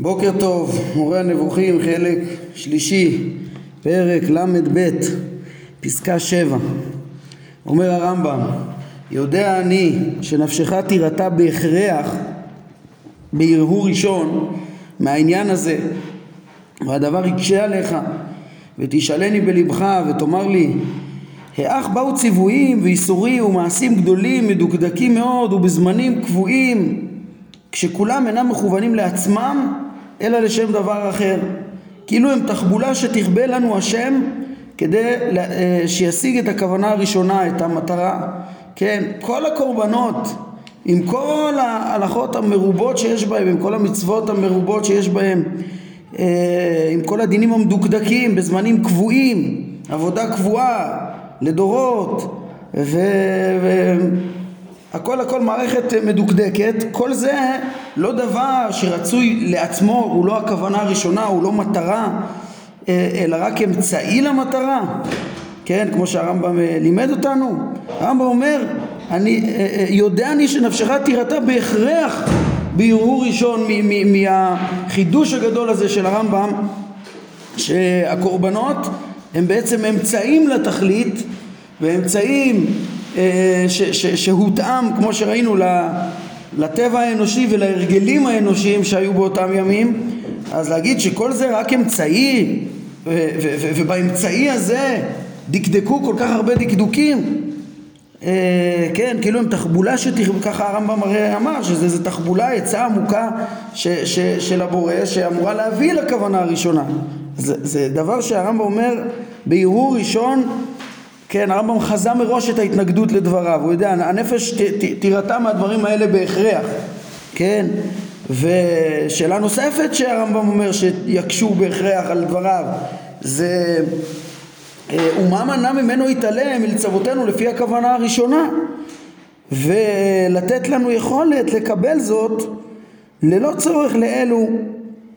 בוקר טוב, מורה הנבוכים, חלק שלישי, פרק ל"ב, פסקה שבע. אומר הרמב"ם, יודע אני שנפשך תירתע בהכרח בהרהור ראשון מהעניין הזה והדבר יקשה עליך ותשאלני בלבך ותאמר לי האך באו ציוויים ואיסורים ומעשים גדולים מדוקדקים מאוד ובזמנים קבועים כשכולם אינם מכוונים לעצמם אלא לשם דבר אחר. כאילו הם תחבולה שתכבה לנו השם כדי אה, שישיג את הכוונה הראשונה, את המטרה. כן, כל הקורבנות עם כל ההלכות המרובות שיש בהם, עם כל המצוות המרובות שיש בהם אה, עם כל הדינים המדוקדקים בזמנים קבועים, עבודה קבועה לדורות ו... ו... הכל הכל מערכת מדוקדקת, כל זה לא דבר שרצוי לעצמו, הוא לא הכוונה הראשונה, הוא לא מטרה, אה, אלא רק אמצעי למטרה, כן, כמו שהרמב"ם אה, לימד אותנו. הרמב"ם אומר, אני, אה, יודע אני שנפשך תירתע בהכרח בהרהור ראשון מהחידוש הגדול הזה של הרמב"ם, שהקורבנות הם בעצם אמצעים לתכלית ואמצעים אה, שהותאם כמו שראינו לטבע האנושי ולהרגלים האנושיים שהיו באותם ימים. אז להגיד שכל זה רק אמצעי ובאמצעי הזה דקדקו כל כך הרבה דקדוקים? אה, כן, כאילו הם תחבולה שתכבו, ככה הרמב"ם הרי אמר שזה תחבולה, עצה עמוקה ש, ש, של הבורא שאמורה להביא לכוונה הראשונה. זה, זה דבר שהרמב"ם אומר בהרהור ראשון כן, הרמב"ם חזה מראש את ההתנגדות לדבריו, הוא יודע, הנפש תירתע מהדברים האלה בהכרח, כן? ושאלה נוספת שהרמב"ם אומר שיקשו בהכרח על דבריו זה אה, ומה מנע ממנו יתעלם מלצוותינו לפי הכוונה הראשונה? ולתת לנו יכולת לקבל זאת ללא צורך לאלו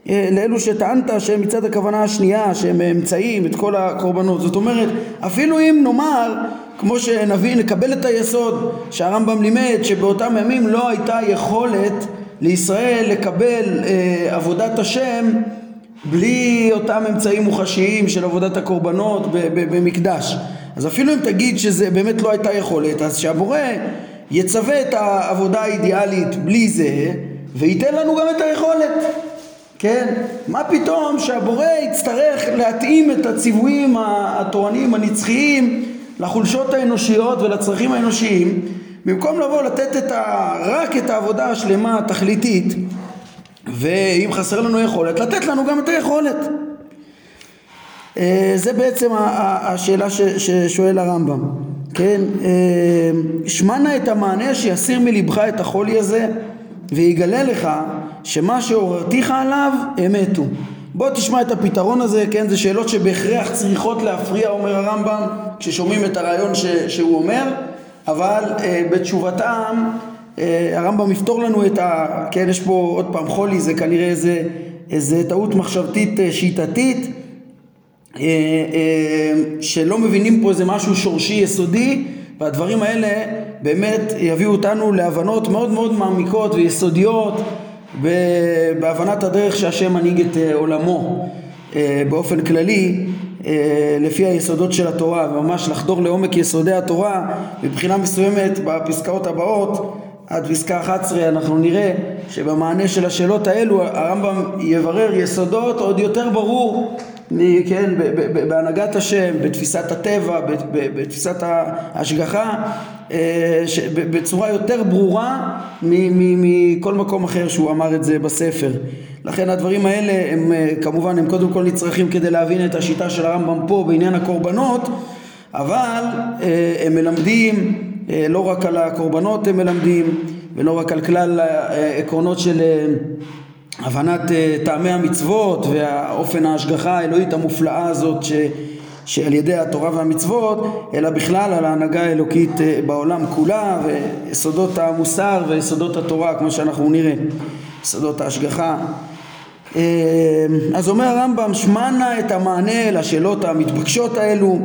לאלו שטענת שהם מצד הכוונה השנייה שהם אמצעים את כל הקורבנות. זאת אומרת אפילו אם נאמר כמו שנביא נקבל את היסוד שהרמב"ם לימד שבאותם ימים לא הייתה יכולת לישראל לקבל אה, עבודת השם בלי אותם אמצעים מוחשיים של עבודת הקורבנות במקדש. אז אפילו אם תגיד שזה באמת לא הייתה יכולת אז שהבורא יצווה את העבודה האידיאלית בלי זה וייתן לנו גם את היכולת כן? מה פתאום שהבורא יצטרך להתאים את הציוויים התורניים הנצחיים לחולשות האנושיות ולצרכים האנושיים במקום לבוא לתת את ה... רק את העבודה השלמה התכליתית ואם חסר לנו יכולת לתת לנו גם את היכולת אה, זה בעצם השאלה ששואל הרמב"ם כן אה, שמע את המענה שיסיר מלבך את החולי הזה ויגלה לך שמה שהורתיך עליו אמת הוא. בוא תשמע את הפתרון הזה, כן, זה שאלות שבהכרח צריכות להפריע, אומר הרמב"ם, כששומעים את הרעיון ש, שהוא אומר, אבל אה, בתשובתם אה, הרמב"ם יפתור לנו את ה... כן, יש פה עוד פעם חולי, זה כנראה איזה, איזה טעות מחשבתית אה, שיטתית, אה, אה, שלא מבינים פה איזה משהו שורשי יסודי, והדברים האלה באמת יביאו אותנו להבנות מאוד מאוד מעמיקות ויסודיות בהבנת הדרך שהשם מנהיג את אה, עולמו אה, באופן כללי אה, לפי היסודות של התורה וממש לחדור לעומק יסודי התורה מבחינה מסוימת בפסקאות הבאות עד פסקה 11 אנחנו נראה שבמענה של השאלות האלו הרמב"ם יברר יסודות עוד יותר ברור כן, בהנהגת השם, בתפיסת הטבע, בתפיסת ההשגחה, בצורה יותר ברורה מכל מקום אחר שהוא אמר את זה בספר. לכן הדברים האלה הם אה, כמובן הם קודם כל נצרכים כדי להבין את השיטה של הרמב"ם פה בעניין הקורבנות, אבל אה, הם מלמדים לא רק על הקורבנות הם מלמדים ולא רק על כלל העקרונות של הבנת אה, טעמי המצוות והאופן ההשגחה האלוהית המופלאה הזאת ש, שעל ידי התורה והמצוות אלא בכלל על ההנהגה האלוקית אה, בעולם כולה ויסודות המוסר ויסודות התורה כמו שאנחנו נראה יסודות ההשגחה. אה, אז אומר הרמב"ם שמענה את המענה לשאלות המתבקשות האלו.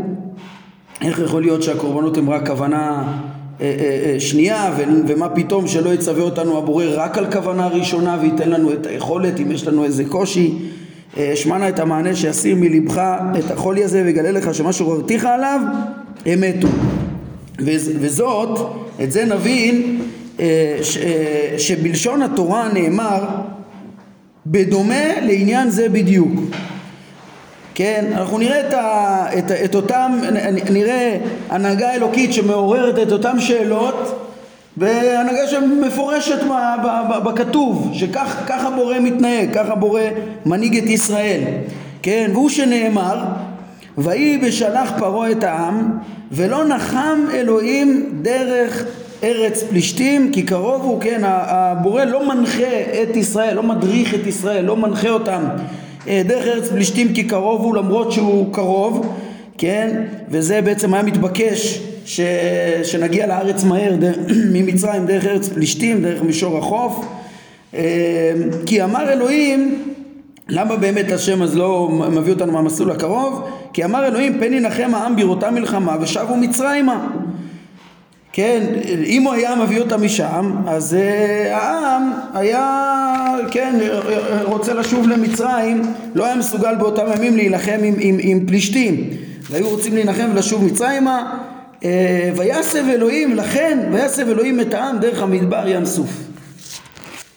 איך יכול להיות שהקורבנות הם רק כוונה שנייה ומה פתאום שלא יצווה אותנו הבורא רק על כוונה ראשונה וייתן לנו את היכולת אם יש לנו איזה קושי שמענה את המענה שיסיר מלבך את החולי הזה ויגלה לך שמה שעוררתיך עליו הם מתו. וזאת, את זה נבין שבלשון התורה נאמר בדומה לעניין זה בדיוק. כן, אנחנו נראה את, ה, את, את אותם, נראה הנהגה אלוקית שמעוררת את אותן שאלות בהנהגה שמפורשת בכתוב, שככה בורא מתנהג, ככה בורא מנהיג את ישראל, כן, והוא שנאמר ויהי בשלח פרעה את העם ולא נחם אלוהים דרך ארץ פלישתים כי קרוב הוא, כן, הבורא לא מנחה את ישראל, לא מדריך את ישראל, לא מנחה אותם אה, דרך ארץ פלישתים כי קרוב הוא למרות שהוא קרוב, כן, וזה בעצם היה מתבקש ש... שנגיע לארץ מהר דר... ממצרים דרך ארץ פלישתים, דרך מישור החוף, אה, כי אמר אלוהים למה באמת השם אז לא מביא אותנו מהמסלול הקרוב? כי אמר אלוהים פן ינחם העם בראותה מלחמה ושבו מצרימה. כן, אם הוא היה מביא אותם משם, אז uh, העם היה, כן, רוצה לשוב למצרים, לא היה מסוגל באותם ימים להילחם עם, עם, עם פלישתים, והיו רוצים להילחם ולשוב מצרימה, ויסב אלוהים, לכן ויסב אלוהים את העם דרך המדבר ים סוף.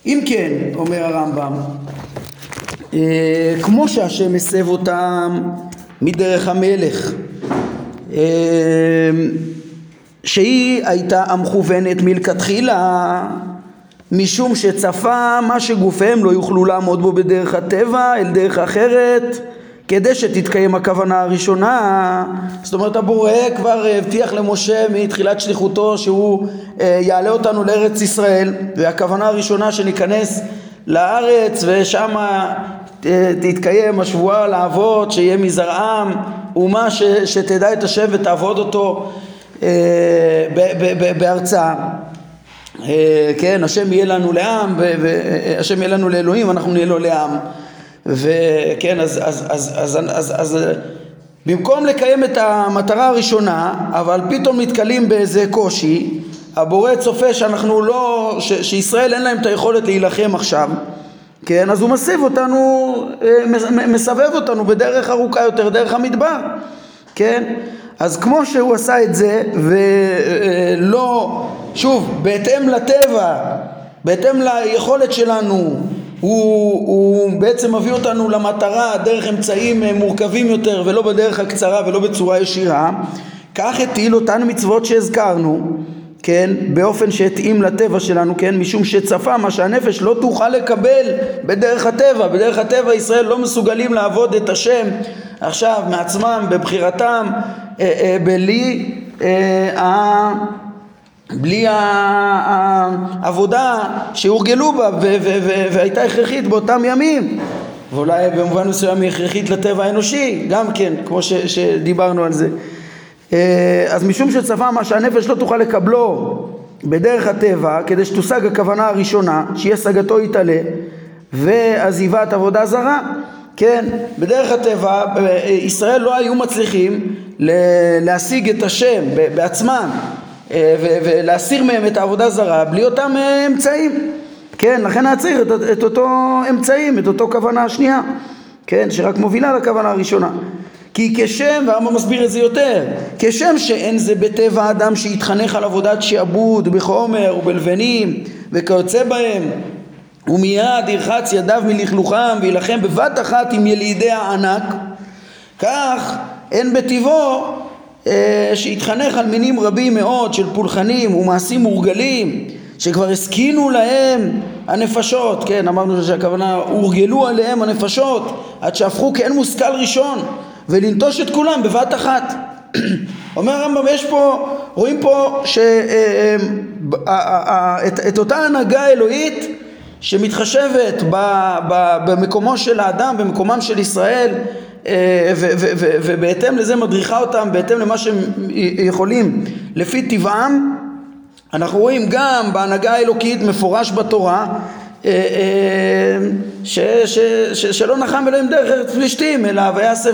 אם כן, אומר הרמב"ם, uh, כמו שהשם הסב אותם מדרך המלך, uh, שהיא הייתה המכוונת מלכתחילה משום שצפה מה שגופיהם לא יוכלו לעמוד בו בדרך הטבע אל דרך אחרת כדי שתתקיים הכוונה הראשונה זאת אומרת הבורא כבר הבטיח למשה מתחילת שליחותו שהוא אה, יעלה אותנו לארץ ישראל והכוונה הראשונה שניכנס לארץ ושם אה, תתקיים השבועה לאבות שיהיה מזרעם אומה ש, שתדע את השם ותעבוד אותו אה, בארצה אה, כן, השם יהיה לנו לעם, והשם יהיה לנו לאלוהים, ואנחנו נהיה לו לעם. וכן, אז, אז, אז, אז, אז, אז במקום לקיים את המטרה הראשונה, אבל פתאום נתקלים באיזה קושי, הבורא צופה שאנחנו לא, ש, שישראל אין להם את היכולת להילחם עכשיו, כן, אז הוא מסב אותנו, אה, מסבב אותנו בדרך ארוכה יותר, דרך המדבר, כן, אז כמו שהוא עשה את זה ולא, שוב, בהתאם לטבע, בהתאם ליכולת שלנו, הוא, הוא בעצם מביא אותנו למטרה דרך אמצעים מורכבים יותר ולא בדרך הקצרה ולא בצורה ישירה, כך הטיל אותן מצוות שהזכרנו, כן, באופן שהתאים לטבע שלנו, כן, משום שצפה מה שהנפש לא תוכל לקבל בדרך הטבע, בדרך הטבע ישראל לא מסוגלים לעבוד את השם עכשיו מעצמם, בבחירתם, אה, אה, בלי אה, בלי העבודה שהורגלו בה והייתה הכרחית באותם ימים. ואולי במובן מסוים היא הכרחית לטבע האנושי גם כן כמו שדיברנו על זה. אז משום שצפה מה שהנפש לא תוכל לקבלו בדרך הטבע כדי שתושג הכוונה הראשונה שהיא השגתו יתעלה ועזיבת עבודה זרה. כן, בדרך הטבע ישראל לא היו מצליחים להשיג את השם בעצמם. אה, ולהסיר מהם את העבודה זרה בלי אותם אה, אמצעים. כן, לכן היה צריך את, את אותו אמצעים, את אותו כוונה השנייה כן, שרק מובילה לכוונה הראשונה. כי כשם, והרמב"ם מסביר את זה יותר, כשם שאין זה בטבע האדם שיתחנך על עבודת שעבוד בחומר ובלבנים וכיוצא בהם ומיד ירחץ ידיו מלכלוכם וילחם בבת אחת עם ילידי הענק כך אין בטבעו אה, שהתחנך על מינים רבים מאוד של פולחנים ומעשים מורגלים שכבר הסכינו להם הנפשות, כן אמרנו שהכוונה הורגלו עליהם הנפשות עד שהפכו כאין מושכל ראשון ולנטוש את כולם בבת אחת. אומר הרמב"ם יש פה, רואים פה שאת אה, אה, אותה הנהגה אלוהית שמתחשבת במקומו של האדם, במקומם של ישראל אה, ובהתאם לזה מדריכה אותם, בהתאם למה שהם יכולים. לפי טבעם אנחנו רואים גם בהנהגה האלוקית מפורש בתורה אה, אה, ש, ש, ש, שלא נחם אלוהים דרך ארץ פלישתים אלא ויעשה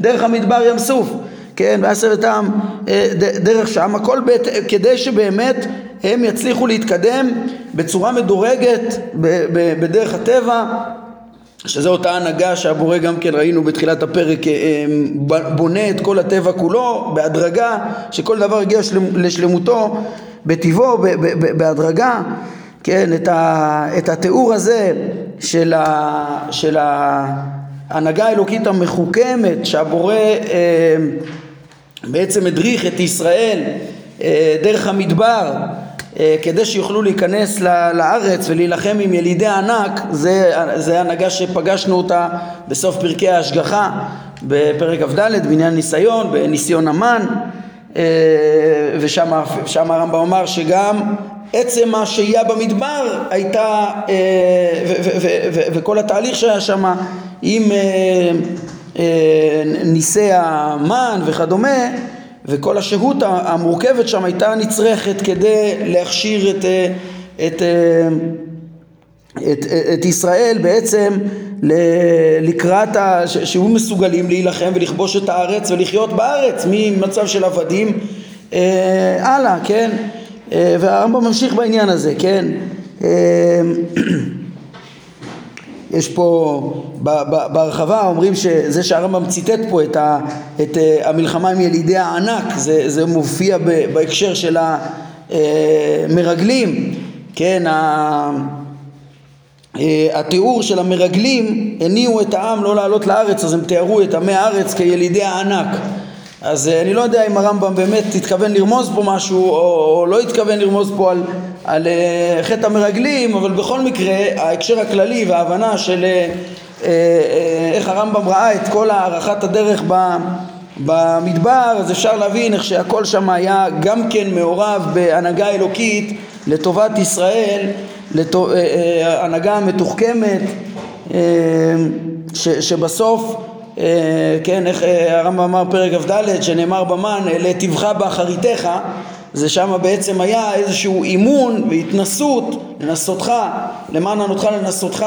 דרך המדבר ים סוף. כן, ויסב את העם אה, דרך שם, הכל בית, כדי שבאמת הם יצליחו להתקדם בצורה מדורגת בדרך הטבע שזה אותה הנהגה שהבורא גם כן ראינו בתחילת הפרק אה, בונה את כל הטבע כולו בהדרגה שכל דבר יגיע לשלמותו בטבעו בהדרגה. כן את, ה, את התיאור הזה של, ה, של ההנהגה האלוקית המחוכמת שהבורא אה, בעצם הדריך את ישראל אה, דרך המדבר אה, כדי שיוכלו להיכנס לארץ ולהילחם עם ילידי ענק זה, זה הנהגה שפגשנו אותה בסוף פרקי ההשגחה בפרק כ"ד בעניין ניסיון, בניסיון המן אה, ושם הרמב"ם אמר שגם עצם השהייה במדבר הייתה וכל התהליך שהיה שם עם ניסי המן וכדומה וכל השהות המורכבת שם הייתה נצרכת כדי להכשיר את, אה, את, אה, את, את ישראל בעצם לקראת, ה, שיהיו מסוגלים להילחם ולכבוש את הארץ ולחיות בארץ ממצב של עבדים אה, הלאה, כן? אה, והרמב"ם ממשיך בעניין הזה, כן? אה, יש פה בהרחבה אומרים שזה שהרמב"ם ציטט פה את, ה, את אה, המלחמה עם ילידי הענק זה, זה מופיע בהקשר של המרגלים כן אה, התיאור של המרגלים הניעו את העם לא לעלות לארץ אז הם תיארו את עמי הארץ כילידי הענק אז אה, אני לא יודע אם הרמב"ם באמת התכוון לרמוז פה משהו או, או לא התכוון לרמוז פה על, על uh, חטא המרגלים, אבל בכל מקרה ההקשר הכללי וההבנה של uh, איך הרמב"ם ראה את כל הארכת הדרך ב, במדבר, אז אפשר להבין איך שהכל שם היה גם כן מעורב בהנהגה אלוקית לטובת ישראל, לטוב, הנהגה מתוחכמת ש, שבסוף אה, כן, איך אה, הרמב"ם אמר פרק כ"ד שנאמר במן לטבך באחריתך זה שם בעצם היה איזשהו אימון והתנסות לנסותך למען ענותך לנסותך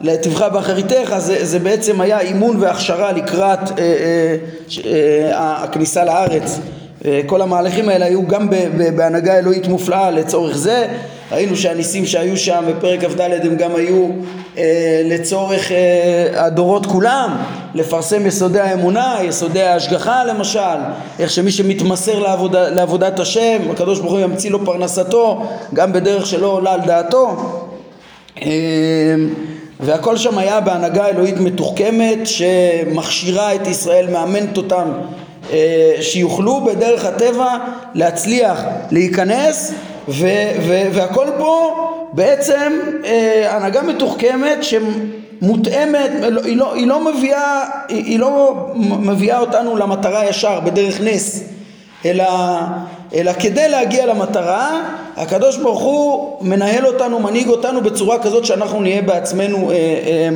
לטבך באחריתך זה, זה בעצם היה אימון והכשרה לקראת אה, אה, אה, הכניסה לארץ. כל המהלכים האלה היו גם בהנהגה אלוהית מופלאה לצורך זה ראינו שהניסים שהיו שם בפרק כ"ד הם גם היו אה, לצורך אה, הדורות כולם, לפרסם יסודי האמונה, יסודי ההשגחה למשל, איך שמי שמתמסר לעבודה, לעבודת השם, הקדוש ברוך הוא ימציא לו פרנסתו, גם בדרך שלא עולה על דעתו. אה, והכל שם היה בהנהגה אלוהית מתוחכמת שמכשירה את ישראל, מאמנת אותם אה, שיוכלו בדרך הטבע להצליח להיכנס ו, ו, והכל פה בעצם אה, הנהגה מתוחכמת שמותאמת, היא לא, היא לא מביאה, היא, לא מביאה אותנו למטרה ישר בדרך נס אלא, אלא כדי להגיע למטרה הקדוש ברוך הוא מנהל אותנו, מנהיג אותנו בצורה כזאת שאנחנו נהיה בעצמנו, אה, אה,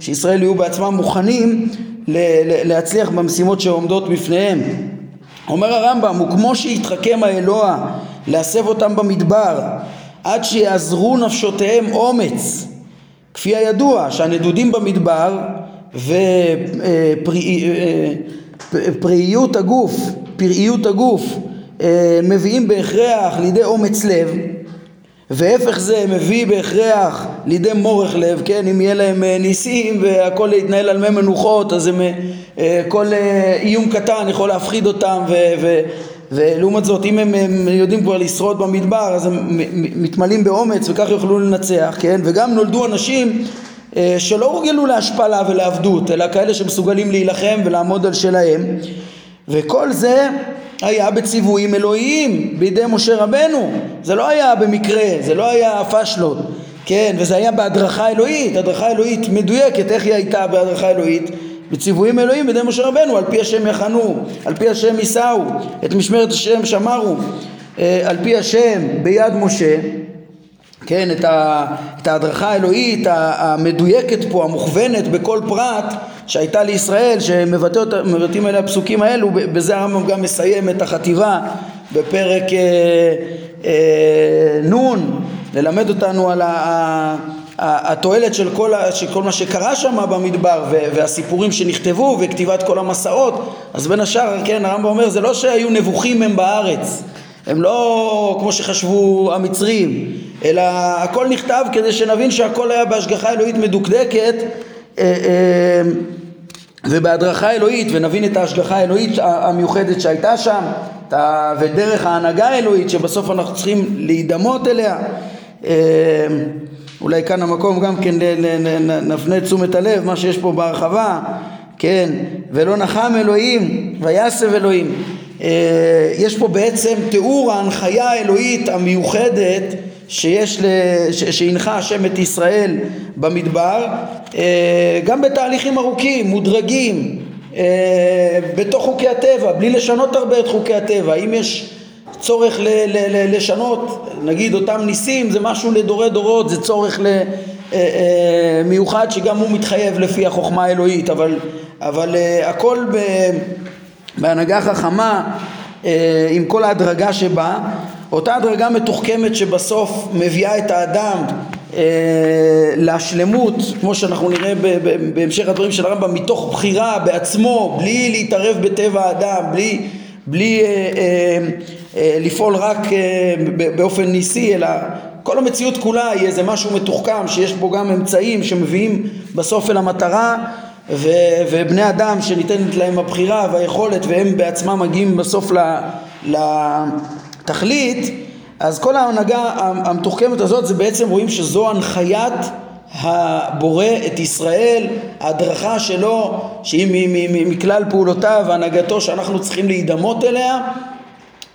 שישראל יהיו בעצמם מוכנים להצליח במשימות שעומדות בפניהם. אומר הרמב"ם, וכמו שהתחכם האלוה להסב אותם במדבר עד שיעזרו נפשותיהם אומץ. כפי הידוע שהנדודים במדבר ופראיות הגוף, פראיות הגוף אה, מביאים בהכרח לידי אומץ לב והפך זה מביא בהכרח לידי מורך לב, כן, אם יהיה להם אה, ניסים והכל יתנהל על מי מנוחות אז הם, אה, כל איום קטן יכול להפחיד אותם ו, ולעומת זאת אם הם, הם יודעים כבר לשרוד במדבר אז הם מתמלאים באומץ וכך יוכלו לנצח, כן? וגם נולדו אנשים אה, שלא הורגלו להשפלה ולעבדות אלא כאלה שמסוגלים להילחם ולעמוד על שלהם וכל זה היה בציוויים אלוהיים בידי משה רבנו זה לא היה במקרה, זה לא היה פשלות כן, וזה היה בהדרכה אלוהית, הדרכה אלוהית מדויקת, איך היא הייתה בהדרכה אלוהית? בציוויים אלוהים בידי משה רבנו על פי השם יחנו על פי השם יישאו את משמרת השם שמרו אה, על פי השם ביד משה כן, את, ה, את ההדרכה האלוהית המדויקת פה, המוכוונת בכל פרט שהייתה לישראל, שמבטאים אליה הפסוקים האלו, בזה הרמב"ם גם מסיים את החטיבה בפרק אה, אה, נ' ללמד אותנו על התועלת של כל, של כל מה שקרה שם במדבר והסיפורים שנכתבו וכתיבת כל המסעות אז בין השאר, כן, הרמב"ם אומר זה לא שהיו נבוכים הם בארץ. הם לא כמו שחשבו המצרים אלא הכל נכתב כדי שנבין שהכל היה בהשגחה אלוהית מדוקדקת אה, אה, ובהדרכה אלוהית ונבין את ההשגחה האלוהית המיוחדת שהייתה שם ודרך ההנהגה האלוהית שבסוף אנחנו צריכים להידמות אליה. אה, אולי כאן המקום גם כן נפנה תשומת הלב מה שיש פה בהרחבה כן ולא נחם אלוהים ויסב אלוהים יש פה בעצם תיאור ההנחיה האלוהית המיוחדת שיש, שהנחה השם את ישראל במדבר אה, גם בתהליכים ארוכים, מודרגים אה, בתוך חוקי הטבע, בלי לשנות הרבה את חוקי הטבע. אם יש צורך ל- ל- ל- לשנות, נגיד אותם ניסים זה משהו לדורי דורות, זה צורך ל- אה, מיוחד שגם הוא מתחייב לפי החוכמה האלוהית אבל, אבל הכל בהנהגה חכמה עם כל ההדרגה שבה אותה הדרגה מתוחכמת שבסוף מביאה את האדם אה, להשלמות, כמו שאנחנו נראה בהמשך הדברים של הרמב"ם, מתוך בחירה בעצמו, בלי להתערב בטבע האדם, בלי, בלי אה, אה, אה, לפעול רק אה, באופן ניסי, אלא כל המציאות כולה היא איזה משהו מתוחכם שיש בו גם אמצעים שמביאים בסוף אל המטרה ו, ובני אדם שניתנת להם הבחירה והיכולת והם בעצמם מגיעים בסוף ל... ל תכלית, אז כל ההנהגה המתוחכמת הזאת זה בעצם רואים שזו הנחיית הבורא את ישראל, ההדרכה שלו שהיא מכלל פעולותיו והנהגתו שאנחנו צריכים להידמות אליה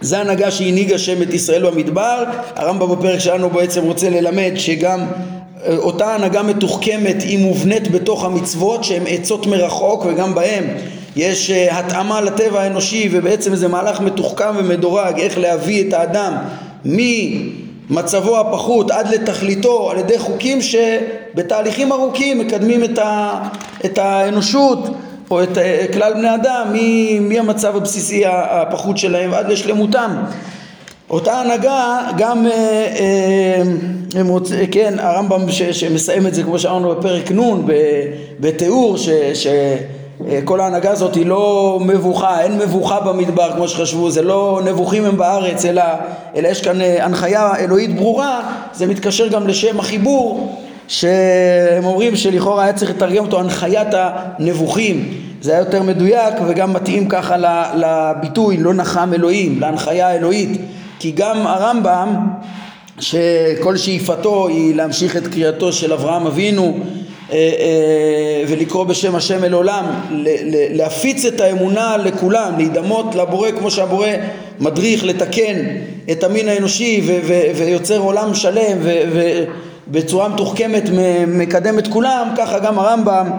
זה הנהגה שהנהיג השם את ישראל במדבר. הרמב"ם בפרק שלנו בעצם רוצה ללמד שגם אה, אותה הנהגה מתוחכמת היא מובנית בתוך המצוות שהן עצות מרחוק וגם בהן יש אה, התאמה לטבע האנושי ובעצם איזה מהלך מתוחכם ומדורג איך להביא את האדם ממצבו הפחות עד לתכליתו על ידי חוקים שבתהליכים ארוכים מקדמים את, ה, את האנושות או את אה, כלל בני אדם מהמצב הבסיסי הפחות שלהם עד לשלמותם. אותה הנהגה גם, אה, אה, כן, הרמב"ם שמסיים את זה כמו שאמרנו בפרק נ' בתיאור ש, ש כל ההנהגה הזאת היא לא מבוכה, אין מבוכה במדבר כמו שחשבו, זה לא נבוכים הם בארץ, אלא, אלא יש כאן אה, הנחיה אלוהית ברורה, זה מתקשר גם לשם החיבור, שהם אומרים שלכאורה היה צריך לתרגם אותו הנחיית הנבוכים, זה היה יותר מדויק וגם מתאים ככה לביטוי לא נחם אלוהים, להנחיה האלוהית, כי גם הרמב"ם שכל שאיפתו היא להמשיך את קריאתו של אברהם אבינו אה, אה, ולקרוא בשם השם אל עולם, להפיץ את האמונה לכולם, להידמות לבורא כמו שהבורא מדריך לתקן את המין האנושי ויוצר עולם שלם ובצורה מתוחכמת מקדם את כולם, ככה גם הרמב"ם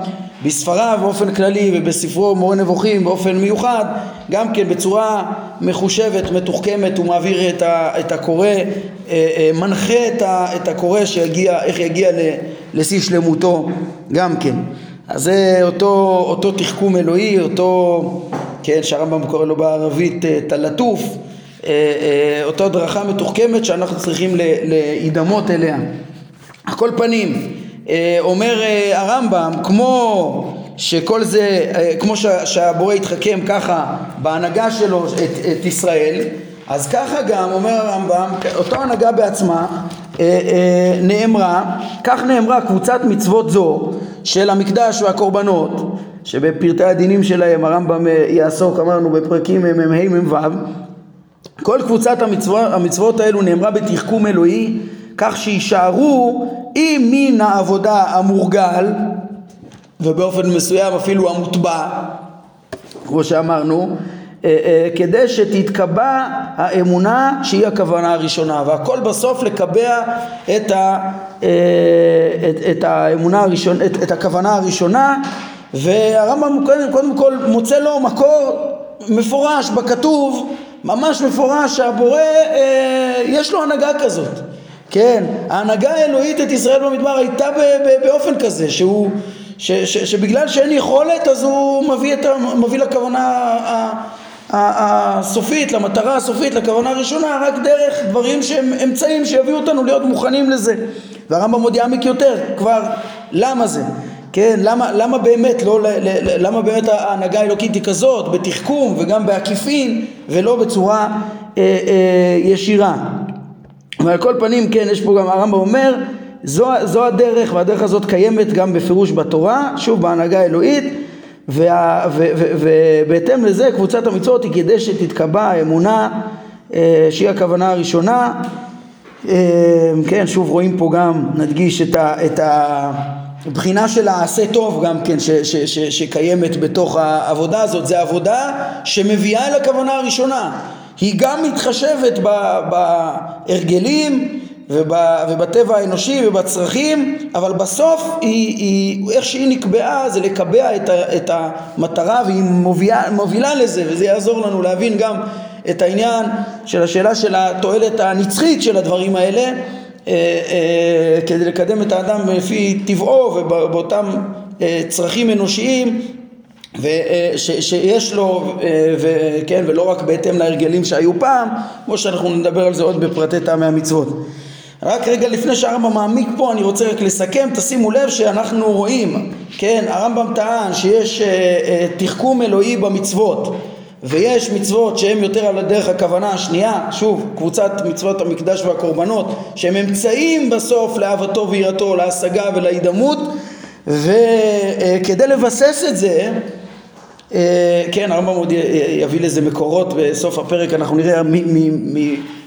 בספריו באופן כללי ובספרו מורה נבוכים באופן מיוחד גם כן בצורה מחושבת, מתוחכמת הוא מעביר את הקורא, אה, מנחה את הקורא שיגיע, איך יגיע לשיא שלמותו גם כן. אז זה אותו, אותו תחכום אלוהי, אותו, כן, שהרמב"ם קורא לו בערבית אה, תלטוף, אה, אה, אותו הדרכה מתוחכמת שאנחנו צריכים להידמות אליה. על כל פנים, אומר הרמב"ם, כמו שכל זה, כמו שהבורא התחכם ככה בהנהגה שלו את, את ישראל, אז ככה גם, אומר הרמב"ם, אותו הנהגה בעצמה אה, אה, נאמרה, כך נאמרה קבוצת מצוות זו של המקדש והקורבנות, שבפרטי הדינים שלהם הרמב"ם אה, יעסוק, אמרנו בפרקים מ"ה מ"ו, כל קבוצת המצוות, המצוות האלו נאמרה בתחכום אלוהי, כך שיישארו עם מן העבודה המורגל, ובאופן מסוים אפילו המוטבע, כמו שאמרנו, אה, אה, כדי שתתקבע האמונה שהיא הכוונה הראשונה. והכל בסוף לקבע את, ה, אה, את, את האמונה הראשונה, את, את הכוונה הראשונה והרמב"ם קודם, קודם כל מוצא לו מקור מפורש בכתוב ממש מפורש שהבורא יש לו הנהגה כזאת כן ההנהגה האלוהית את ישראל במדבר הייתה באופן כזה שהוא ש, ש, שבגלל שאין יכולת אז הוא מביא, את, מביא לכוונה הסופית, למטרה הסופית, לכוונה הראשונה, רק דרך דברים שהם אמצעים שיביאו אותנו להיות מוכנים לזה. והרמב"ם עוד יעמיק יותר, כבר למה זה, כן, למה, למה באמת, לא, למה באמת ההנהגה האלוקית היא כזאת, בתחכום וגם בעקיפין, ולא בצורה אה, אה, ישירה. ועל כל פנים, כן, יש פה גם הרמב"ם אומר, זו, זו הדרך, והדרך הזאת קיימת גם בפירוש בתורה, שוב בהנהגה האלוהית, ובהתאם לזה קבוצת המצוות היא כדי שתתקבע האמונה אה, שהיא הכוונה הראשונה. אה, כן שוב רואים פה גם נדגיש את, ה, את הבחינה של העשה טוב גם כן ש, ש, ש, שקיימת בתוך העבודה הזאת. זה עבודה שמביאה אל הכוונה הראשונה היא גם מתחשבת בהרגלים ובטבע האנושי ובצרכים, אבל בסוף היא, היא, איך שהיא נקבעה זה לקבע את, ה, את המטרה והיא מובילה, מובילה לזה וזה יעזור לנו להבין גם את העניין של השאלה של התועלת הנצחית של הדברים האלה אה, אה, כדי לקדם את האדם לפי טבעו ובאותם אה, צרכים אנושיים וש, שיש לו, וכן, ולא רק בהתאם להרגלים שהיו פעם, כמו שאנחנו נדבר על זה עוד בפרטי טעמי המצוות. רק רגע לפני שהרמב"ם מעמיק פה אני רוצה רק לסכם, תשימו לב שאנחנו רואים, כן, הרמב"ם טען שיש אה, אה, תחכום אלוהי במצוות ויש מצוות שהן יותר על הדרך הכוונה השנייה, שוב, קבוצת מצוות המקדש והקורבנות שהם אמצעים בסוף לאהבתו ויראתו, להשגה ולהידמות וכדי לבסס את זה אה, כן, הרמב"ם עוד יביא לזה מקורות בסוף הפרק, אנחנו נראה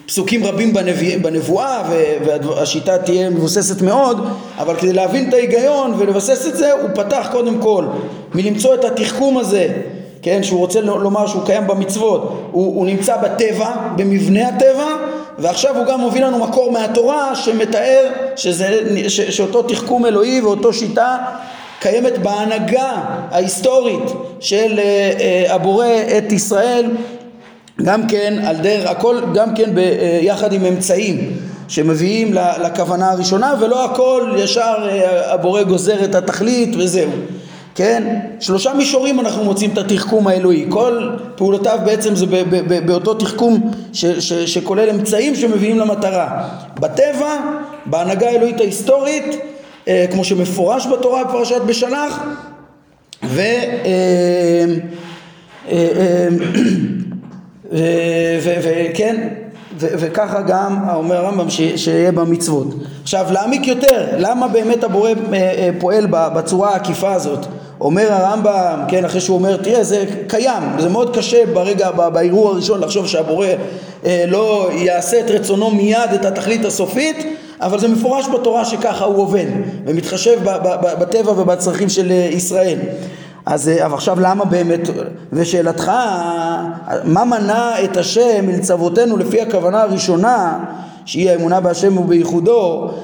פסוקים רבים בנבואה והשיטה תהיה מבוססת מאוד אבל כדי להבין את ההיגיון ולבסס את זה הוא פתח קודם כל מלמצוא את התחכום הזה כן, שהוא רוצה לומר שהוא קיים במצוות. הוא, הוא נמצא בטבע, במבנה הטבע ועכשיו הוא גם מוביל לנו מקור מהתורה שמתאר שזה, ש, שאותו תחכום אלוהי ואותו שיטה קיימת בהנהגה ההיסטורית של אה, אה, הבורא את ישראל גם כן על דרך, הכל גם כן ביחד עם אמצעים שמביאים לכוונה הראשונה ולא הכל ישר אה, הבורא גוזר את התכלית וזהו. כן? שלושה מישורים אנחנו מוצאים את התחכום האלוהי. כל פעולותיו בעצם זה באותו תחכום שכולל אמצעים שמביאים למטרה. בטבע, בהנהגה האלוהית ההיסטורית אה, כמו שמפורש בתורה בפרשת בשלח וכן וכן, וככה גם אומר הרמב"ם שיהיה במצוות. עכשיו להעמיק יותר, למה באמת הבורא אה, אה, פועל בצורה העקיפה הזאת? אומר הרמב"ם, כן, אחרי שהוא אומר, תראה, זה קיים, זה מאוד קשה ברגע, בערעור הראשון לחשוב שהבורא אה, לא יעשה את רצונו מיד, את התכלית הסופית, אבל זה מפורש בתורה שככה הוא עובד, ומתחשב בטבע ובצרכים של ישראל. אז אה, עכשיו למה באמת, ושאלתך, מה מנע את השם מלצוותנו לפי הכוונה הראשונה, שהיא האמונה בהשם ובייחודו, אה, אה,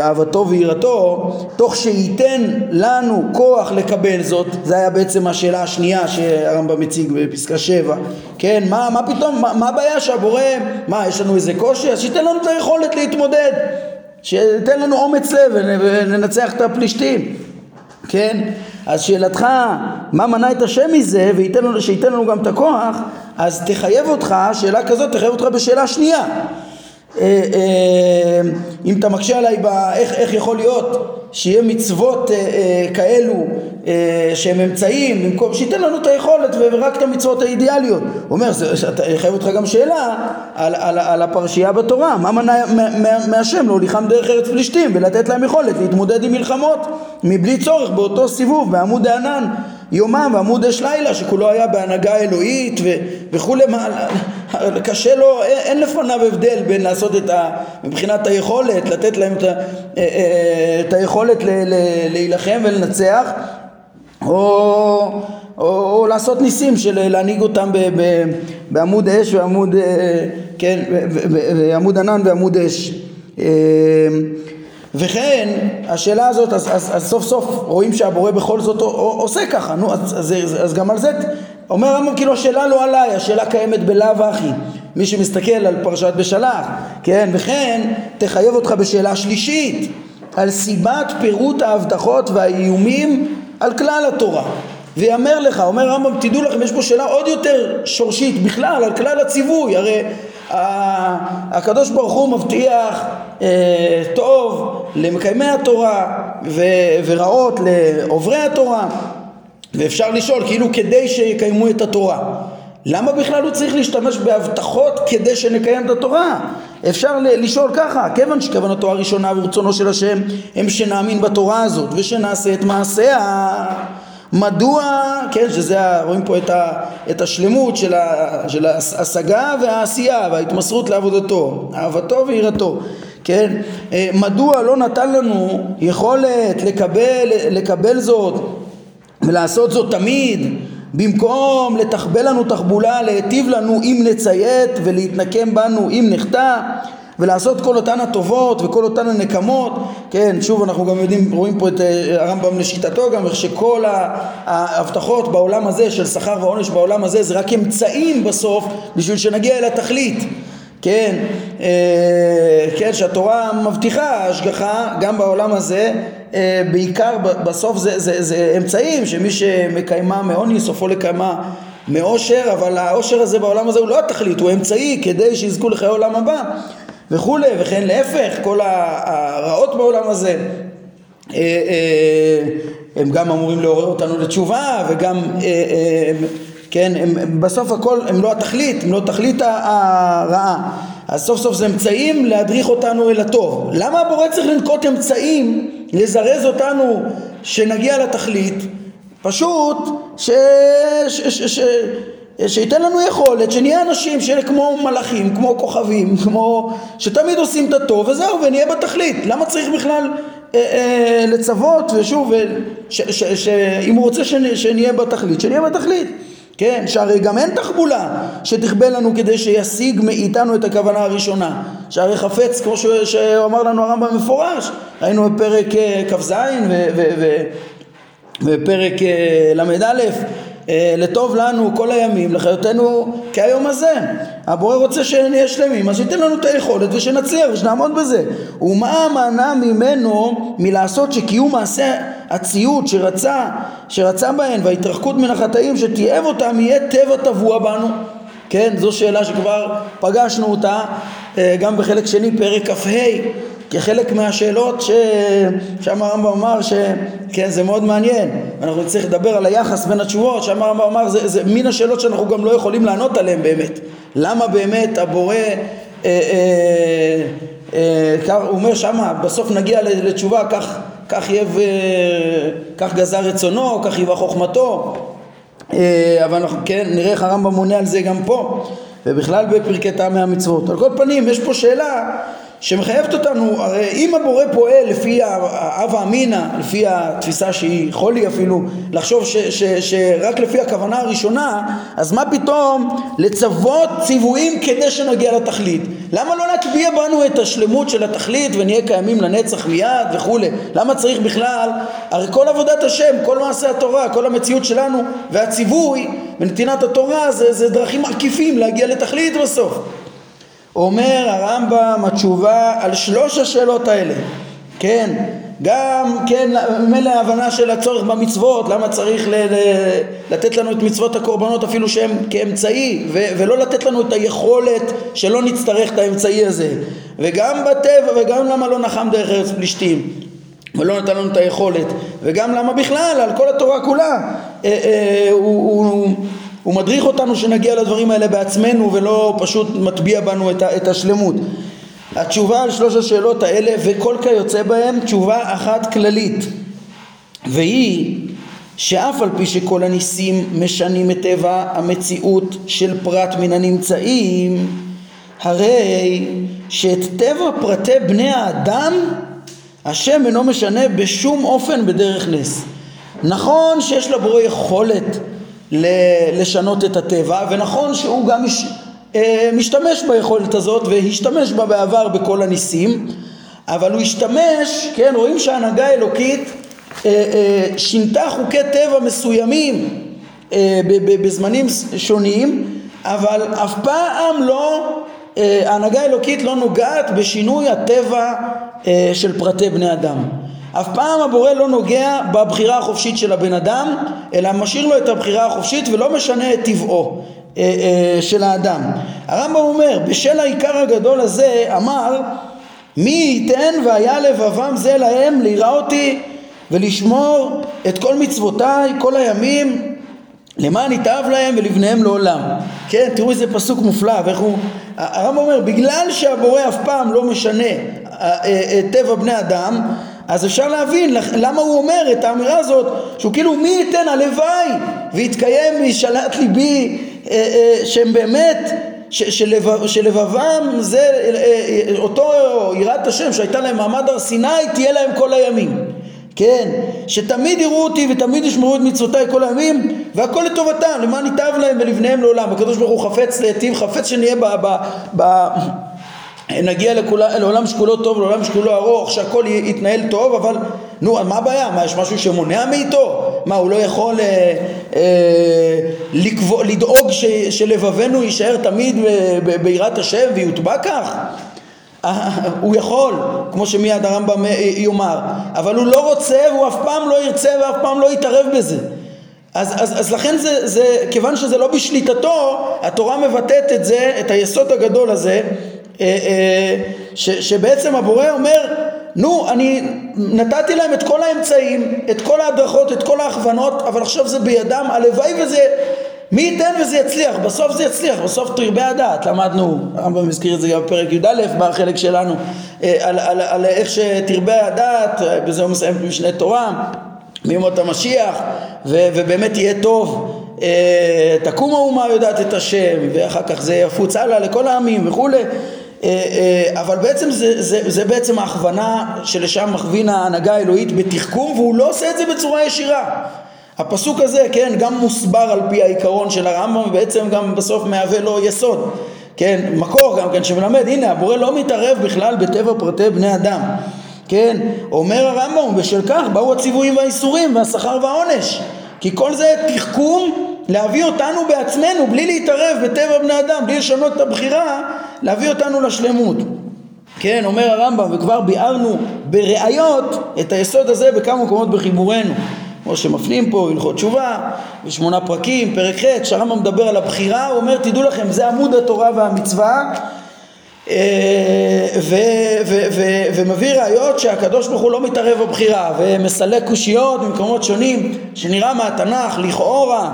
אהבתו ויראתו, תוך שייתן לנו כוח לקבל זאת, זה היה בעצם השאלה השנייה שהרמב"ם מציג בפסקה 7, כן, מה, מה פתאום, מה, מה הבעיה שהבורא, מה, יש לנו איזה קושי? אז שייתן לנו את היכולת להתמודד, שייתן לנו אומץ לב וננצח את הפלישתים, כן? אז שאלתך, מה מנע את השם מזה, וייתן לנו, שייתן לנו גם את הכוח, אז תחייב אותך, שאלה כזאת תחייב אותך בשאלה שנייה. אה, אה, אם אתה מקשה עליי באיך איך יכול להיות שיהיה מצוות אה, כאלו שהם אמצעים במקום שייתן לנו את היכולת ורק את המצוות האידיאליות. הוא אומר, זה חייב אותך גם שאלה על, על, על הפרשייה בתורה. מה מנע מהשם להוליכם דרך ארץ פלישתים ולתת להם יכולת להתמודד עם מלחמות מבלי צורך באותו סיבוב בעמוד הענן יומם ועמוד אש לילה שכולו היה בהנהגה אלוהית וכולי קשה לו, אין, אין לפניו הבדל בין לעשות את ה... מבחינת היכולת, לתת להם את, ה, אה, אה, את היכולת ל, ל, להילחם ולנצח או, או, או לעשות ניסים של להנהיג אותם ב, ב, בעמוד אש ועמוד, אה, כן, בעמוד ענן ועמוד אש וכן השאלה הזאת אז, אז, אז סוף סוף רואים שהבורא בכל זאת עושה ככה נו אז, אז, אז גם על זה אומר הרמב"ם כאילו השאלה לא עליי השאלה קיימת בלאו הכי. מי שמסתכל על פרשת בשלח כן וכן תחייב אותך בשאלה שלישית על סיבת פירוט ההבטחות והאיומים על כלל התורה. ויאמר לך, אומר הרמב"ם, תדעו לכם, יש פה שאלה עוד יותר שורשית בכלל, על כלל הציווי, הרי הקדוש ברוך הוא מבטיח אה, טוב למקיימי התורה ורעות לעוברי התורה ואפשר לשאול כאילו כדי שיקיימו את התורה למה בכלל הוא צריך להשתמש בהבטחות כדי שנקיים את התורה? אפשר לשאול ככה, כיוון שכוונתו הראשונה ורצונו של השם הם שנאמין בתורה הזאת ושנעשה את מעשיה מדוע, כן, שזה, רואים פה את, ה, את השלמות של, ה, של ההשגה והעשייה וההתמסרות לעבודתו, אהבתו ויראתו, כן, אה, מדוע לא נתן לנו יכולת לקבל, לקבל זאת ולעשות זאת תמיד במקום לתחבל לנו תחבולה, להיטיב לנו אם נציית ולהתנקם בנו אם נחטא ולעשות כל אותן הטובות וכל אותן הנקמות, כן, שוב אנחנו גם יודעים, רואים פה את אה, הרמב"ם לשיטתו גם, איך שכל ההבטחות בעולם הזה של שכר ועונש בעולם הזה זה רק אמצעים בסוף בשביל שנגיע אל התכלית, כן, אה, כן, שהתורה מבטיחה השגחה גם בעולם הזה, אה, בעיקר בסוף זה, זה, זה אמצעים שמי שמקיימה מעוני סופו לקיימה מאושר, אבל האושר הזה בעולם הזה הוא לא התכלית, הוא אמצעי כדי שיזכו לחיי עולם הבא. וכולי, וכן להפך, כל הרעות בעולם הזה אה, אה, הם גם אמורים לעורר אותנו לתשובה וגם אה, כן, הם, בסוף הכל הם לא התכלית, הם לא תכלית הרעה. אז סוף סוף זה אמצעים להדריך אותנו אל הטוב. למה הבורא צריך לנקוט אמצעים לזרז אותנו שנגיע לתכלית? פשוט ש... ש... ש... ש... שייתן לנו יכולת, שנהיה אנשים של כמו מלאכים, כמו כוכבים, כמו שתמיד עושים את הטוב וזהו ונהיה בתכלית. למה צריך בכלל אה, אה, לצוות ושוב, שאם הוא רוצה שנ, שנהיה בתכלית, שנהיה בתכלית. כן, שהרי גם אין תחבולה שתכבה לנו כדי שישיג מאיתנו את הכוונה הראשונה שהרי חפץ כמו ש... שאמר לנו הרמב"ם מפורש היינו בפרק אה, כ"ז ופרק אה, ל"א אה, לטוב לנו כל הימים, לחיותנו כהיום הזה. הבורא רוצה שנהיה שלמים, אז ייתן לנו את היכולת ושנצליח ושנעמוד בזה. ומה מנע ממנו מלעשות שקיום מעשה הציות שרצה, שרצה בהן וההתרחקות מן החטאים שתיעב אותם יהיה טבע טבוע בנו. כן, זו שאלה שכבר פגשנו אותה אה, גם בחלק שני פרק כ"ה כחלק מהשאלות ששם הרמב"ם אמר שכן זה מאוד מעניין. אנחנו נצטרך לדבר על היחס בין התשובות שם הרמב"ם אמר זה, זה מין השאלות שאנחנו גם לא יכולים לענות עליהן באמת. למה באמת הבורא אה, אה, אה, הוא אומר שמה בסוף נגיע לתשובה כך, כך יהיה כך גזר רצונו כך יבא חוכמתו. אה, אבל אנחנו כן נראה איך הרמב"ם עונה על זה גם פה ובכלל בפרקי טעמי המצוות. על כל פנים יש פה שאלה שמחייבת אותנו, הרי אם הבורא פועל לפי האב אמינא, לפי התפיסה שהיא חולי אפילו, לחשוב ש, ש, שרק לפי הכוונה הראשונה, אז מה פתאום לצוות ציוויים כדי שנגיע לתכלית? למה לא להטביע בנו את השלמות של התכלית ונהיה קיימים לנצח מיד וכולי? למה צריך בכלל, הרי כל עבודת השם, כל מעשה התורה, כל המציאות שלנו והציווי ונתינת התורה זה, זה דרכים עקיפים להגיע לתכלית בסוף. אומר הרמב"ם התשובה על שלוש השאלות האלה, כן, גם כן ממילא ההבנה של הצורך במצוות, למה צריך ל- ל- לתת לנו את מצוות הקורבנות אפילו שהם כאמצעי ו- ולא לתת לנו את היכולת שלא נצטרך את האמצעי הזה. וגם בטבע וגם למה לא נחם דרך ארץ פלישתים ולא נתן לנו את היכולת. וגם למה בכלל על כל התורה כולה אה, אה, הוא, הוא הוא מדריך אותנו שנגיע לדברים האלה בעצמנו ולא פשוט מטביע בנו את, את השלמות. התשובה על שלוש השאלות האלה וכל כיוצא בהם תשובה אחת כללית והיא שאף על פי שכל הניסים משנים את טבע המציאות של פרט מן הנמצאים הרי שאת טבע פרטי בני האדם השם אינו משנה בשום אופן בדרך נס נכון שיש לבורא יכולת לשנות את הטבע ונכון שהוא גם מש, אה, משתמש ביכולת הזאת והשתמש בה בעבר בכל הניסים אבל הוא השתמש, כן, רואים שההנהגה האלוקית אה, אה, שינתה חוקי טבע מסוימים בזמנים שונים אבל אף פעם לא, ההנהגה האלוקית לא נוגעת בשינוי הטבע של פרטי בני אדם אף פעם הבורא לא נוגע בבחירה החופשית של הבן אדם, אלא משאיר לו את הבחירה החופשית ולא משנה את טבעו אה, אה, של האדם. הרמב"ם אומר, בשל העיקר הגדול הזה אמר מי ייתן והיה לבבם זה להם ליראותי ולשמור את כל מצוותיי כל הימים למען יתאב להם ולבניהם לעולם. כן, תראו איזה פסוק מופלא ואיך הוא... הרמב"ם אומר, בגלל שהבורא אף פעם לא משנה את טבע בני אדם, אז אפשר להבין למה הוא אומר את האמירה הזאת, שהוא כאילו מי ייתן? הלוואי! ויתקיים משאלת ליבי שהם באמת שלבב, שלבבם זה אותו יראת השם שהייתה להם מעמד הר סיני תהיה להם כל הימים. כן, שתמיד יראו אותי ותמיד ישמרו את מצוותיי כל הימים והכל לטובתם, למען ייטב להם ולבניהם לעולם. הקדוש ברוך הוא חפץ להיטיב, חפץ שנהיה ב... ב, ב נגיע לכולה, לעולם שכולו טוב, לעולם שכולו ארוך, שהכל יתנהל טוב, אבל נו, מה הבעיה? מה, יש משהו שמונע מאיתו? מה, הוא לא יכול אה, אה, לקבוע, לדאוג ש, שלבבנו יישאר תמיד ביראת השם ויוטבע כך? הוא יכול, כמו שמיד הרמב"ם יאמר, אבל הוא לא רוצה והוא אף פעם לא ירצה ואף פעם לא יתערב בזה. אז, אז, אז לכן זה, זה, כיוון שזה לא בשליטתו, התורה מבטאת את זה, את היסוד הגדול הזה, אה, אה, ש, שבעצם הבורא אומר, נו, אני נתתי להם את כל האמצעים, את כל ההדרכות, את כל ההכוונות, אבל עכשיו זה בידם, הלוואי וזה מי ייתן וזה יצליח, בסוף זה יצליח, בסוף תרבה הדעת, למדנו, הרמב"ם הזכיר את זה גם בפרק י"א בחלק שלנו, אה, על, על, על איך שתרבה הדעת, בזה הוא מסיים במשנה תורה, מימות המשיח, ו, ובאמת יהיה טוב, אה, תקום האומה יודעת את השם, ואחר כך זה יפוץ הלאה לכל העמים וכולי, אה, אבל בעצם זה, זה, זה בעצם ההכוונה שלשם מכווין ההנהגה האלוהית בתחכום, והוא לא עושה את זה בצורה ישירה. הפסוק הזה, כן, גם מוסבר על פי העיקרון של הרמב"ם ובעצם גם בסוף מהווה לו יסוד, כן, מקור גם כן שמלמד, הנה הבורא לא מתערב בכלל בטבע פרטי בני אדם, כן, אומר הרמב"ם, ובשל כך באו הציוויים והאיסורים והשכר והעונש, כי כל זה תחכום להביא אותנו בעצמנו בלי להתערב בטבע בני אדם, בלי לשנות את הבחירה, להביא אותנו לשלמות. כן, אומר הרמב"ם, וכבר ביארנו בראיות את היסוד הזה בכמה מקומות בחיבורנו. כמו שמפנים פה הלכות תשובה, ושמונה פרקים, פרק ח', שהרמב"ם מדבר על הבחירה, הוא אומר תדעו לכם זה עמוד התורה והמצווה אה, ומביא ראיות שהקדוש ברוך הוא לא מתערב בבחירה ומסלק קושיות במקומות שונים שנראה מהתנ"ך לכאורה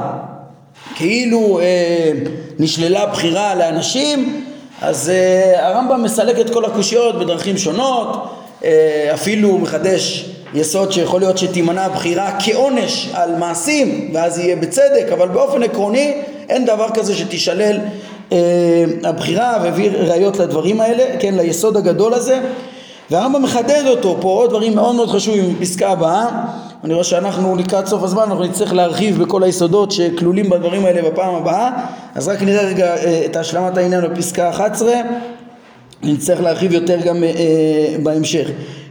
כאילו אה, נשללה בחירה לאנשים אז אה, הרמב"ם מסלק את כל הקושיות בדרכים שונות אפילו מחדש יסוד שיכול להיות שתימנע הבחירה כעונש על מעשים ואז יהיה בצדק, אבל באופן עקרוני אין דבר כזה שתישלל אה, הבחירה והביא ראיות לדברים האלה, כן, ליסוד הגדול הזה והרמב"ם מחדד אותו פה עוד דברים מאוד מאוד חשובים בפסקה הבאה. אני רואה שאנחנו לקראת סוף הזמן אנחנו נצטרך להרחיב בכל היסודות שכלולים בדברים האלה בפעם הבאה. אז רק נראה רגע אה, את השלמת העניין בפסקה 11 נצטרך להרחיב יותר גם אה, בהמשך.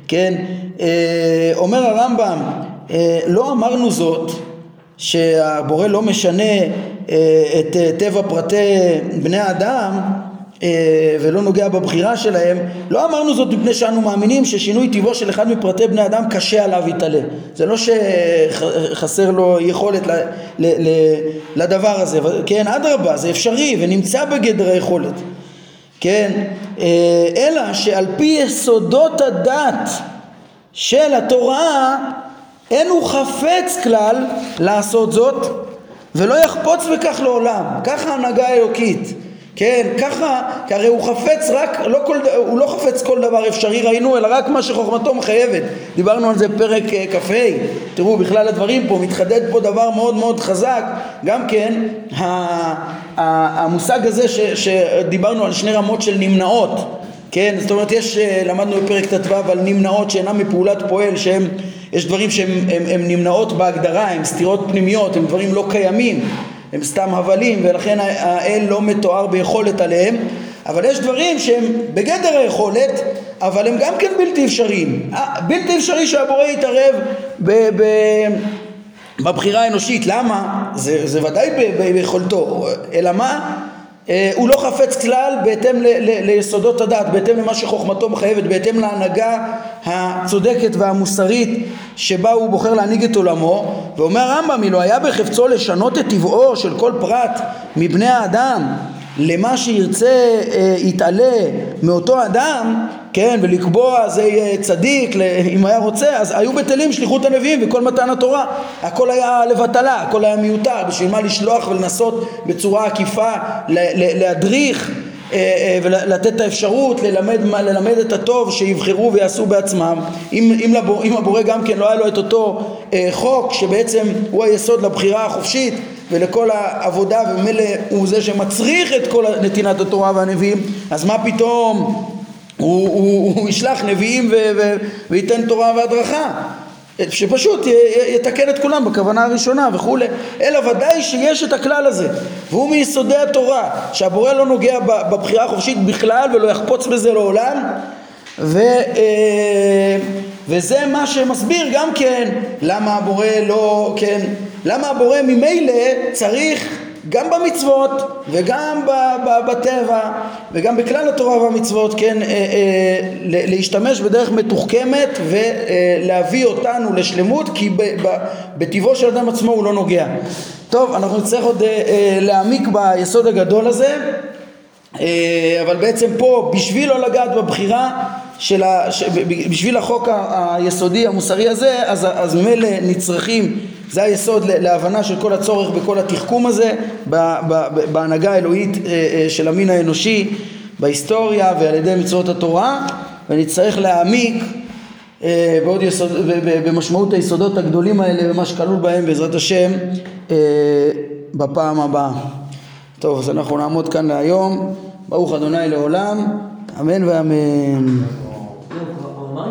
כן? אה, אומר הרמב"ם, אה, לא אמרנו זאת שהבורא לא משנה אה, את טבע פרטי בני האדם ולא נוגע בבחירה שלהם, לא אמרנו זאת מפני שאנו מאמינים ששינוי טיבו של אחד מפרטי בני אדם קשה עליו יתעלה. זה לא שחסר לו יכולת לדבר הזה, כן, אדרבה, זה אפשרי ונמצא בגדר היכולת, כן, אלא שעל פי יסודות הדת של התורה אין הוא חפץ כלל לעשות זאת ולא יחפוץ בכך לעולם. ככה הנהגה האלוקית כן ככה כי הרי הוא חפץ רק לא כל, הוא לא חפץ כל דבר אפשרי ראינו אלא רק מה שחוכמתו מחייבת. דיברנו על זה בפרק אה, כ"ה. תראו בכלל הדברים פה מתחדד פה דבר מאוד מאוד חזק. גם כן המושג הזה ש, שדיברנו על שני רמות של נמנעות כן, זאת אומרת יש, אה, למדנו בפרק ט"ו על נמנעות שאינן מפעולת פועל שהם, יש דברים הם נמנעות בהגדרה, הם סתירות פנימיות, הם דברים לא קיימים, הם סתם הבלים ולכן האל לא מתואר ביכולת עליהם אבל יש דברים שהם בגדר היכולת אבל הם גם כן בלתי אפשריים אה, בלתי אפשרי שהבורא יתערב ב, ב, בבחירה האנושית למה? זה, זה ודאי ביכולתו אלא מה? אה, הוא לא חפץ כלל בהתאם ל- ל- ליסודות הדת, בהתאם למה שחוכמתו מחייבת, בהתאם להנהגה הצודקת והמוסרית שבה הוא בוחר להנהיג את עולמו ואומר הרמב"ם אילו היה בחפצו לשנות את טבעו של כל פרט מבני האדם למה שירצה אה, יתעלה מאותו אדם, כן, ולקבוע זה יהיה צדיק, אם היה רוצה, אז היו בטלים שליחות הנביאים וכל מתן התורה. הכל היה לבטלה, הכל היה מיותר, בשביל מה לשלוח ולנסות בצורה עקיפה להדריך ולתת את האפשרות ללמד, ללמד את הטוב שיבחרו ויעשו בעצמם. אם, אם, לבור, אם הבורא גם כן לא היה לו את אותו אה, חוק שבעצם הוא היסוד לבחירה החופשית ולכל העבודה וממילא הוא זה שמצריך את כל נתינת התורה והנביאים אז מה פתאום? הוא, הוא, הוא ישלח נביאים ו, ו, וייתן תורה והדרכה שפשוט יתקן את כולם בכוונה הראשונה וכולי אלא ודאי שיש את הכלל הזה והוא מיסודי התורה שהבורא לא נוגע בבחירה החופשית בכלל ולא יחפוץ בזה לעולם ו, אה, וזה מה שמסביר גם כן למה הבורא לא, כן, למה הבורא ממילא צריך גם במצוות וגם בטבע וגם בכלל התורה והמצוות כן אה, אה, להשתמש בדרך מתוחכמת ולהביא אותנו לשלמות כי בטבעו של אדם עצמו הוא לא נוגע. טוב אנחנו נצטרך עוד אה, להעמיק ביסוד הגדול הזה אבל בעצם פה בשביל לא לגעת בבחירה של ה... בשביל החוק היסודי המוסרי הזה אז, אז ממילא נצרכים זה היסוד להבנה של כל הצורך בכל התחכום הזה בהנהגה האלוהית אה, אה, של המין האנושי בהיסטוריה ועל ידי מצוות התורה ונצטרך להעמיק אה, בעוד יסוד, במשמעות היסודות הגדולים האלה ומה שכלול בהם בעזרת השם בפעם הבאה. טוב אז אנחנו נעמוד כאן להיום. ברוך אדוני לעולם. אמן ואמן reminds